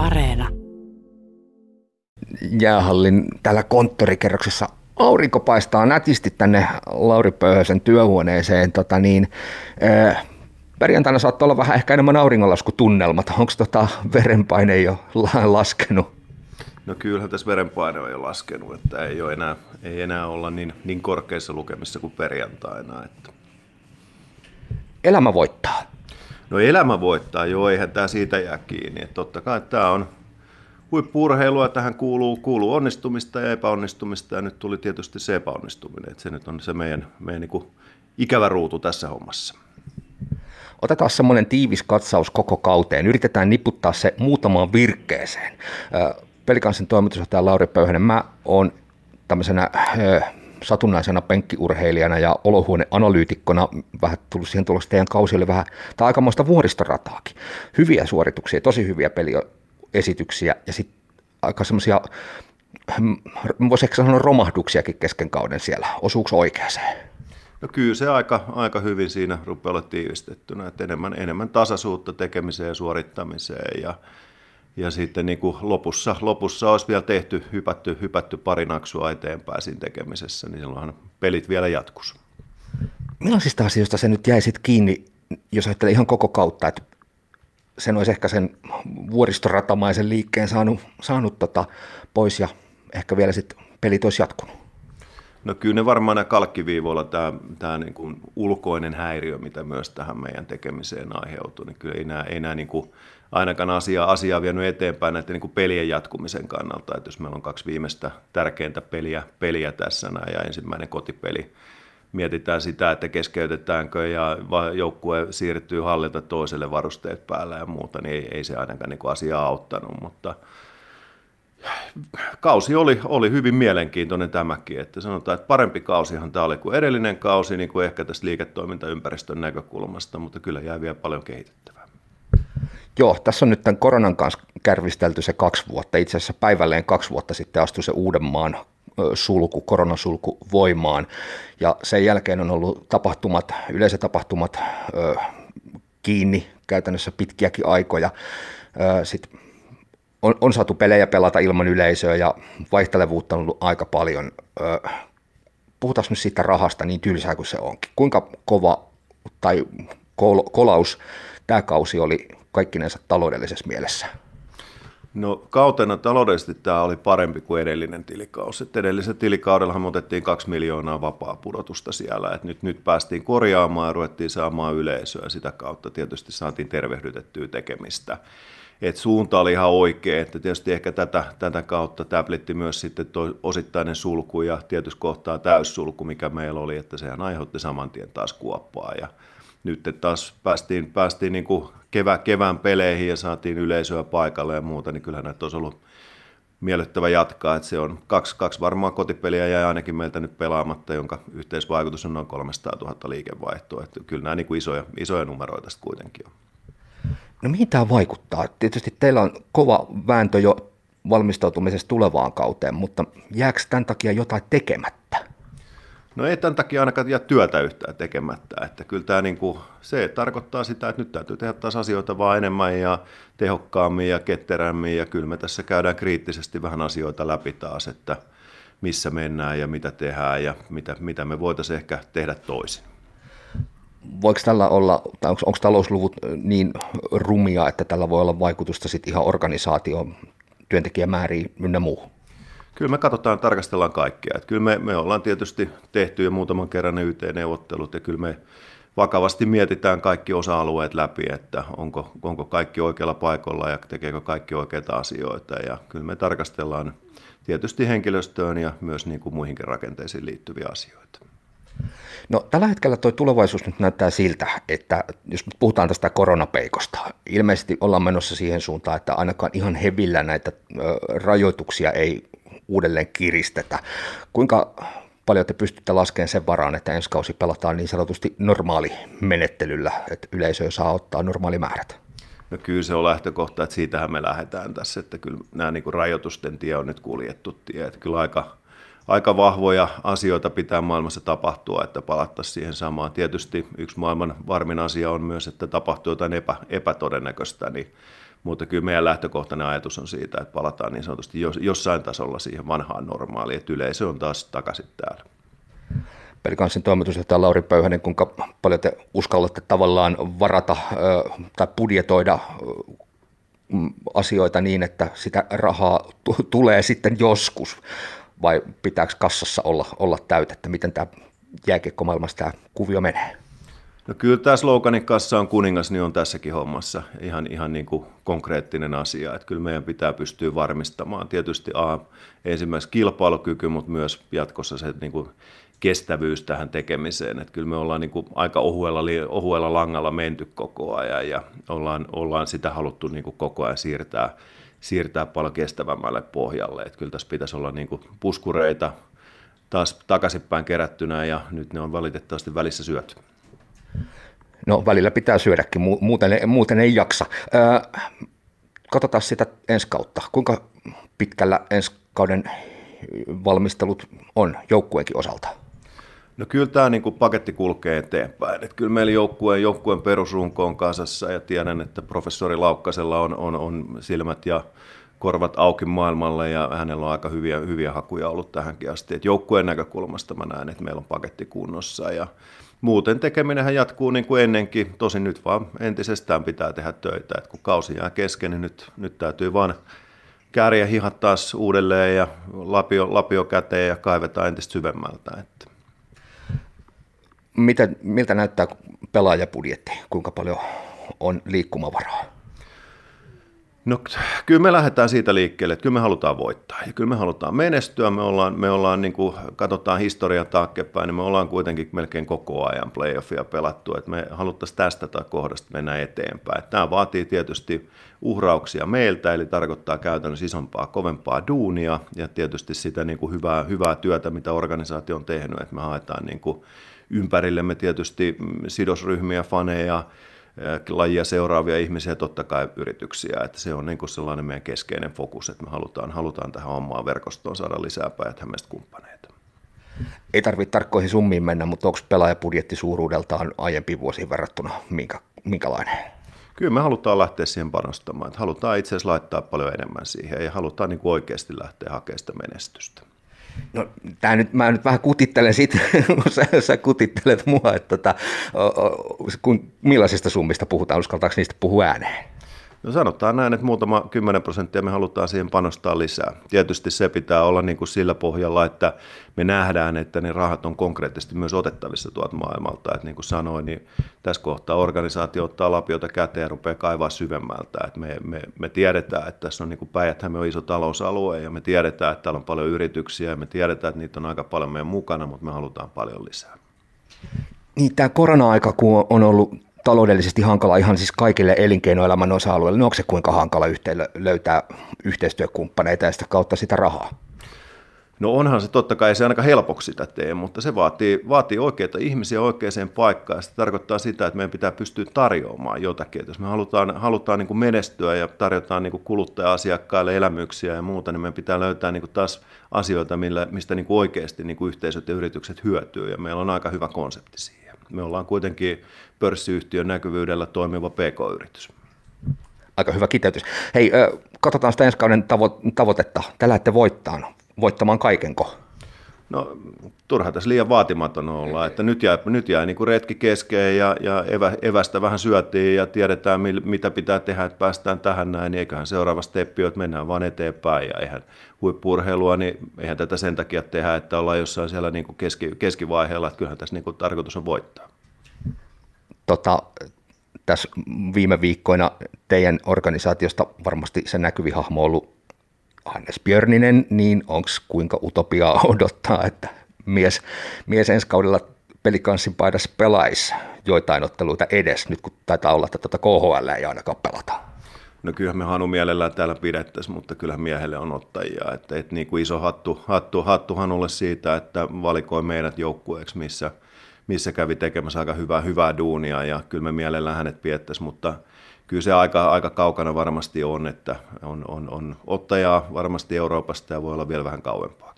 Areena. Jäähallin täällä konttorikerroksessa aurinko paistaa nätisti tänne Lauri Pöyhösen työhuoneeseen. Tota niin, äh, perjantaina saattaa olla vähän ehkä enemmän auringonlaskutunnelmat. Onko tota verenpaine jo laskenut? No kyllähän tässä verenpaine on jo laskenut, että ei, ole enää, ei enää olla niin, niin korkeissa lukemissa kuin perjantaina. Että. Elämä voittaa. No elämä voittaa, joo, eihän tämä siitä jää kiinni. Että totta kai tämä on huippuurheilua, tähän kuuluu, kuuluu onnistumista ja epäonnistumista, ja nyt tuli tietysti se epäonnistuminen, että se nyt on se meidän, meidän niin ikävä ruutu tässä hommassa. Otetaan semmoinen tiivis katsaus koko kauteen. Yritetään niputtaa se muutamaan virkkeeseen. Pelikansin toimitusjohtaja Lauri Pöyhänen, mä oon tämmöisenä satunnaisena penkkiurheilijana ja olohuoneanalyytikkona vähän tullut siihen tulosta, teidän kausi oli vähän, tai aikamoista vuoristorataakin. Hyviä suorituksia, tosi hyviä peliesityksiä ja sitten aika semmoisia, hmm, voisi ehkä sanoa romahduksiakin kesken kauden siellä. Osuuko oikeaseen? No kyllä se aika, aika hyvin siinä rupeaa olla tiivistettynä, että enemmän, enemmän tasaisuutta tekemiseen ja suorittamiseen ja, ja sitten niin kuin lopussa, lopussa olisi vielä tehty, hypätty, hypätty pari naksua eteenpäin siinä tekemisessä, niin silloinhan pelit vielä jatkus. Millaisista asioista se nyt jäi sitten kiinni, jos ajattelee ihan koko kautta, että sen olisi ehkä sen vuoristoratamaisen liikkeen saanut, saanut tota pois ja ehkä vielä sitten pelit olisi jatkunut? No kyllä ne varmaan nämä kalkkiviivoilla tämä, tämä niin kuin ulkoinen häiriö, mitä myös tähän meidän tekemiseen aiheutuu, niin kyllä ei nämä, ei nämä niin kuin ainakaan asiaa, asiaa vienyt eteenpäin näiden niin kuin pelien jatkumisen kannalta, että jos meillä on kaksi viimeistä tärkeintä peliä, peliä tässä näin, ja ensimmäinen kotipeli, mietitään sitä, että keskeytetäänkö ja joukkue siirtyy hallilta toiselle varusteet päällä ja muuta, niin ei, ei se ainakaan niin kuin asiaa auttanut, mutta – kausi oli, oli hyvin mielenkiintoinen tämäkin, että sanotaan, että parempi kausihan tämä oli kuin edellinen kausi, niin kuin ehkä tästä liiketoimintaympäristön näkökulmasta, mutta kyllä jää vielä paljon kehitettävää. Joo, tässä on nyt tämän koronan kanssa kärvistelty se kaksi vuotta. Itse asiassa päivälleen kaksi vuotta sitten astui se Uudenmaan sulku, koronasulku voimaan. Ja sen jälkeen on ollut tapahtumat, yleisötapahtumat ö, kiinni käytännössä pitkiäkin aikoja. Sitten on, on saatu pelejä pelata ilman yleisöä ja vaihtelevuutta on ollut aika paljon. puhutaan nyt siitä rahasta niin tylsää kuin se onkin. Kuinka kova tai kol, kolaus tämä kausi oli kaikkinensa taloudellisessa mielessä? No kautena taloudellisesti tämä oli parempi kuin edellinen tilikausi. Et edellisellä tilikaudellahan me otettiin kaksi miljoonaa vapaa pudotusta siellä. Et nyt, nyt päästiin korjaamaan ja ruvettiin saamaan yleisöä. Sitä kautta tietysti saatiin tervehdytettyä tekemistä että suunta oli ihan oikea, että tietysti ehkä tätä, tätä kautta täplitti myös sitten tuo osittainen sulku ja tietysti kohtaa täyssulku, mikä meillä oli, että sehän aiheutti saman tien taas kuoppaa ja nyt taas päästiin, päästiin niin kuin kevä, kevään peleihin ja saatiin yleisöä paikalle ja muuta, niin kyllähän näitä olisi ollut miellyttävä jatkaa, että se on kaksi, kaksi varmaan kotipeliä ja ainakin meiltä nyt pelaamatta, jonka yhteisvaikutus on noin 300 000 liikevaihtoa, että kyllä nämä niin kuin isoja, isoja numeroita sitten kuitenkin on. No mihin tämä vaikuttaa? Tietysti teillä on kova vääntö jo valmistautumisessa tulevaan kauteen, mutta jääkö tämän takia jotain tekemättä? No ei tämän takia ainakaan jää työtä yhtään tekemättä. Että kyllä tämä niin kuin, se tarkoittaa sitä, että nyt täytyy tehdä taas asioita vaan enemmän ja tehokkaammin ja ketterämmin. Ja kyllä me tässä käydään kriittisesti vähän asioita läpi taas, että missä mennään ja mitä tehdään ja mitä, mitä me voitaisiin ehkä tehdä toisin voiko tällä olla, onko, onko talousluvut niin rumia, että tällä voi olla vaikutusta sitten ihan organisaation työntekijämääriin ynnä muuhun? Kyllä me katsotaan, tarkastellaan kaikkea. Että kyllä me, me ollaan tietysti tehty jo muutaman kerran ne YT-neuvottelut ja kyllä me vakavasti mietitään kaikki osa-alueet läpi, että onko, onko kaikki oikealla paikalla ja tekeekö kaikki oikeita asioita. Ja kyllä me tarkastellaan tietysti henkilöstöön ja myös niin kuin muihinkin rakenteisiin liittyviä asioita. No tällä hetkellä tuo tulevaisuus nyt näyttää siltä, että jos puhutaan tästä koronapeikosta, ilmeisesti ollaan menossa siihen suuntaan, että ainakaan ihan hevillä näitä rajoituksia ei uudelleen kiristetä. Kuinka paljon te pystytte laskemaan sen varaan, että ensi kausi pelataan niin sanotusti normaali menettelyllä, että yleisö saa ottaa normaali määrät? No kyllä se on lähtökohta, että siitähän me lähdetään tässä, että kyllä nämä niin rajoitusten tie on nyt kuljettu tie, että kyllä aika, aika vahvoja asioita pitää maailmassa tapahtua, että palattaisiin siihen samaan. Tietysti yksi maailman varmin asia on myös, että tapahtuu jotain epä, epätodennäköistä, niin mutta kyllä meidän lähtökohtainen ajatus on siitä, että palataan niin sanotusti jossain tasolla siihen vanhaan normaaliin, että yleisö on taas takaisin täällä. Pelikanssin toimitusjohtaja Lauri Pöyhänen, kuinka paljon te uskallatte tavallaan varata tai budjetoida asioita niin, että sitä rahaa t- tulee sitten joskus, vai pitääkö kassassa olla, olla täytettä? Miten tämä jääkiekkomaailmassa tämä kuvio menee? No kyllä tämä sloganin kassa on kuningas, niin on tässäkin hommassa ihan, ihan niin kuin konkreettinen asia. Että kyllä meidän pitää pystyä varmistamaan tietysti A, ensimmäisenä kilpailukyky, mutta myös jatkossa se niin kuin kestävyys tähän tekemiseen. Että kyllä me ollaan niin kuin aika ohuella, ohuella langalla menty koko ajan ja ollaan, ollaan sitä haluttu niin kuin koko ajan siirtää, siirtää paljon kestävämmälle pohjalle. Että kyllä tässä pitäisi olla niin kuin puskureita taas takaisinpäin kerättynä ja nyt ne on valitettavasti välissä syöty. No välillä pitää syödäkin, muuten, muuten ei jaksa. Öö, katsotaan sitä ensi kautta. Kuinka pitkällä ensi kauden valmistelut on joukkueenkin osalta? No kyllä tämä niin kuin paketti kulkee eteenpäin. Et kyllä meillä joukkueen, joukkueen perusrunko on kasassa ja tiedän, että professori Laukkasella on, on, on silmät ja korvat auki maailmalle ja hänellä on aika hyviä, hyviä hakuja ollut tähänkin asti. Et joukkueen näkökulmasta mä näen, että meillä on paketti kunnossa ja muuten tekeminenhän jatkuu niin kuin ennenkin. Tosin nyt vaan entisestään pitää tehdä töitä. Et kun kausi jää kesken, niin nyt, nyt täytyy vaan kääriä hihat taas uudelleen ja lapio, lapio käteen ja kaivetaan entistä syvemmältä. Että mitä, miltä näyttää pelaajapudjetti? Kuinka paljon on liikkumavaraa? No kyllä me lähdetään siitä liikkeelle, että kyllä me halutaan voittaa ja kyllä me halutaan menestyä. Me ollaan, me ollaan niin kuin katsotaan historian taaksepäin, niin me ollaan kuitenkin melkein koko ajan playoffia pelattu, että me haluttaisiin tästä tai kohdasta mennä eteenpäin. Tämä vaatii tietysti uhrauksia meiltä, eli tarkoittaa käytännössä isompaa, kovempaa duunia ja tietysti sitä niin kuin hyvää, hyvää työtä, mitä organisaatio on tehnyt, että me haetaan niin kuin ympärillemme tietysti sidosryhmiä, faneja, lajia seuraavia ihmisiä, totta kai yrityksiä. Että se on niin kuin sellainen meidän keskeinen fokus, että me halutaan, halutaan tähän omaan verkostoon saada lisää päijät kumppaneita. Ei tarvitse tarkkoihin summiin mennä, mutta onko pelaajapudjetti suuruudeltaan aiempiin vuosiin verrattuna minkä, minkälainen? Kyllä me halutaan lähteä siihen panostamaan. Että halutaan itse asiassa laittaa paljon enemmän siihen ja halutaan niin kuin oikeasti lähteä hakemaan sitä menestystä. No, tää nyt, mä nyt vähän kutittelen siitä, kun sä, sä kutittelet mua, että tota, kun, millaisista summista puhutaan, uskaltaako niistä puhua ääneen? No sanotaan näin, että muutama 10 prosenttia me halutaan siihen panostaa lisää. Tietysti se pitää olla niin kuin sillä pohjalla, että me nähdään, että ne rahat on konkreettisesti myös otettavissa tuolta maailmalta. Että niin kuin sanoin, niin tässä kohtaa organisaatio ottaa lapiota käteen ja rupeaa kaivaa syvemmältä. Että me, me, me tiedetään, että tässä on niin kuin päijät on iso talousalue ja me tiedetään, että täällä on paljon yrityksiä ja me tiedetään, että niitä on aika paljon meidän mukana, mutta me halutaan paljon lisää. Niin, tämä korona-aika, kun on ollut taloudellisesti hankala ihan siis kaikille elinkeinoelämän osa-alueille, niin onko se kuinka hankala yhteen löytää yhteistyökumppaneita ja sitä kautta sitä rahaa? No onhan se totta kai, ei se ainakaan helpoksi sitä tee, mutta se vaatii, vaatii oikeita ihmisiä oikeaan paikkaan. Se tarkoittaa sitä, että meidän pitää pystyä tarjoamaan jotakin. Että jos me halutaan, halutaan niin kuin menestyä ja tarjotaan niin kuluttaja-asiakkaille elämyksiä ja muuta, niin meidän pitää löytää niin kuin taas asioita, millä, mistä niin kuin oikeasti niin kuin yhteisöt ja yritykset hyötyy. Ja meillä on aika hyvä konsepti siihen. Me ollaan kuitenkin pörssiyhtiön näkyvyydellä toimiva pk-yritys. Aika hyvä kiteytys. Hei, katsotaan sitä ensi kauden tavo- tavoitetta. Te lähdette voittamaan, voittamaan kaikenko? No turha tässä liian vaatimaton olla, että nyt jää, nyt jää niin kuin retki keskeen ja, ja evä, evästä vähän syötiin ja tiedetään mil, mitä pitää tehdä, että päästään tähän näin, niin eiköhän seuraava steppi että mennään vaan eteenpäin ja eihän huippurheilua, niin eihän tätä sen takia tehdä, että ollaan jossain siellä niin kuin keski, keskivaiheella, että kyllähän tässä niin kuin tarkoitus on voittaa. Tota, tässä viime viikkoina teidän organisaatiosta varmasti se näkyvi hahmo on ollut Hannes Björninen, niin onko kuinka utopiaa odottaa, että mies, mies ensi kaudella pelikanssin paidassa pelaisi joitain otteluita edes, nyt kun taitaa olla, että tuota KHL ei ainakaan pelata. No kyllä me Hanu mielellään täällä pidettäisiin, mutta kyllä miehelle on ottajia. Että, että niin kuin iso hattu, hattu, hattu Hanulle siitä, että valikoi meidät joukkueeksi, missä – missä kävi tekemässä aika hyvää, hyvää duunia ja kyllä me mielellään hänet piettäisiin, mutta kyllä se aika, aika kaukana varmasti on, että on, on, on ottajaa varmasti Euroopasta ja voi olla vielä vähän kauempaa.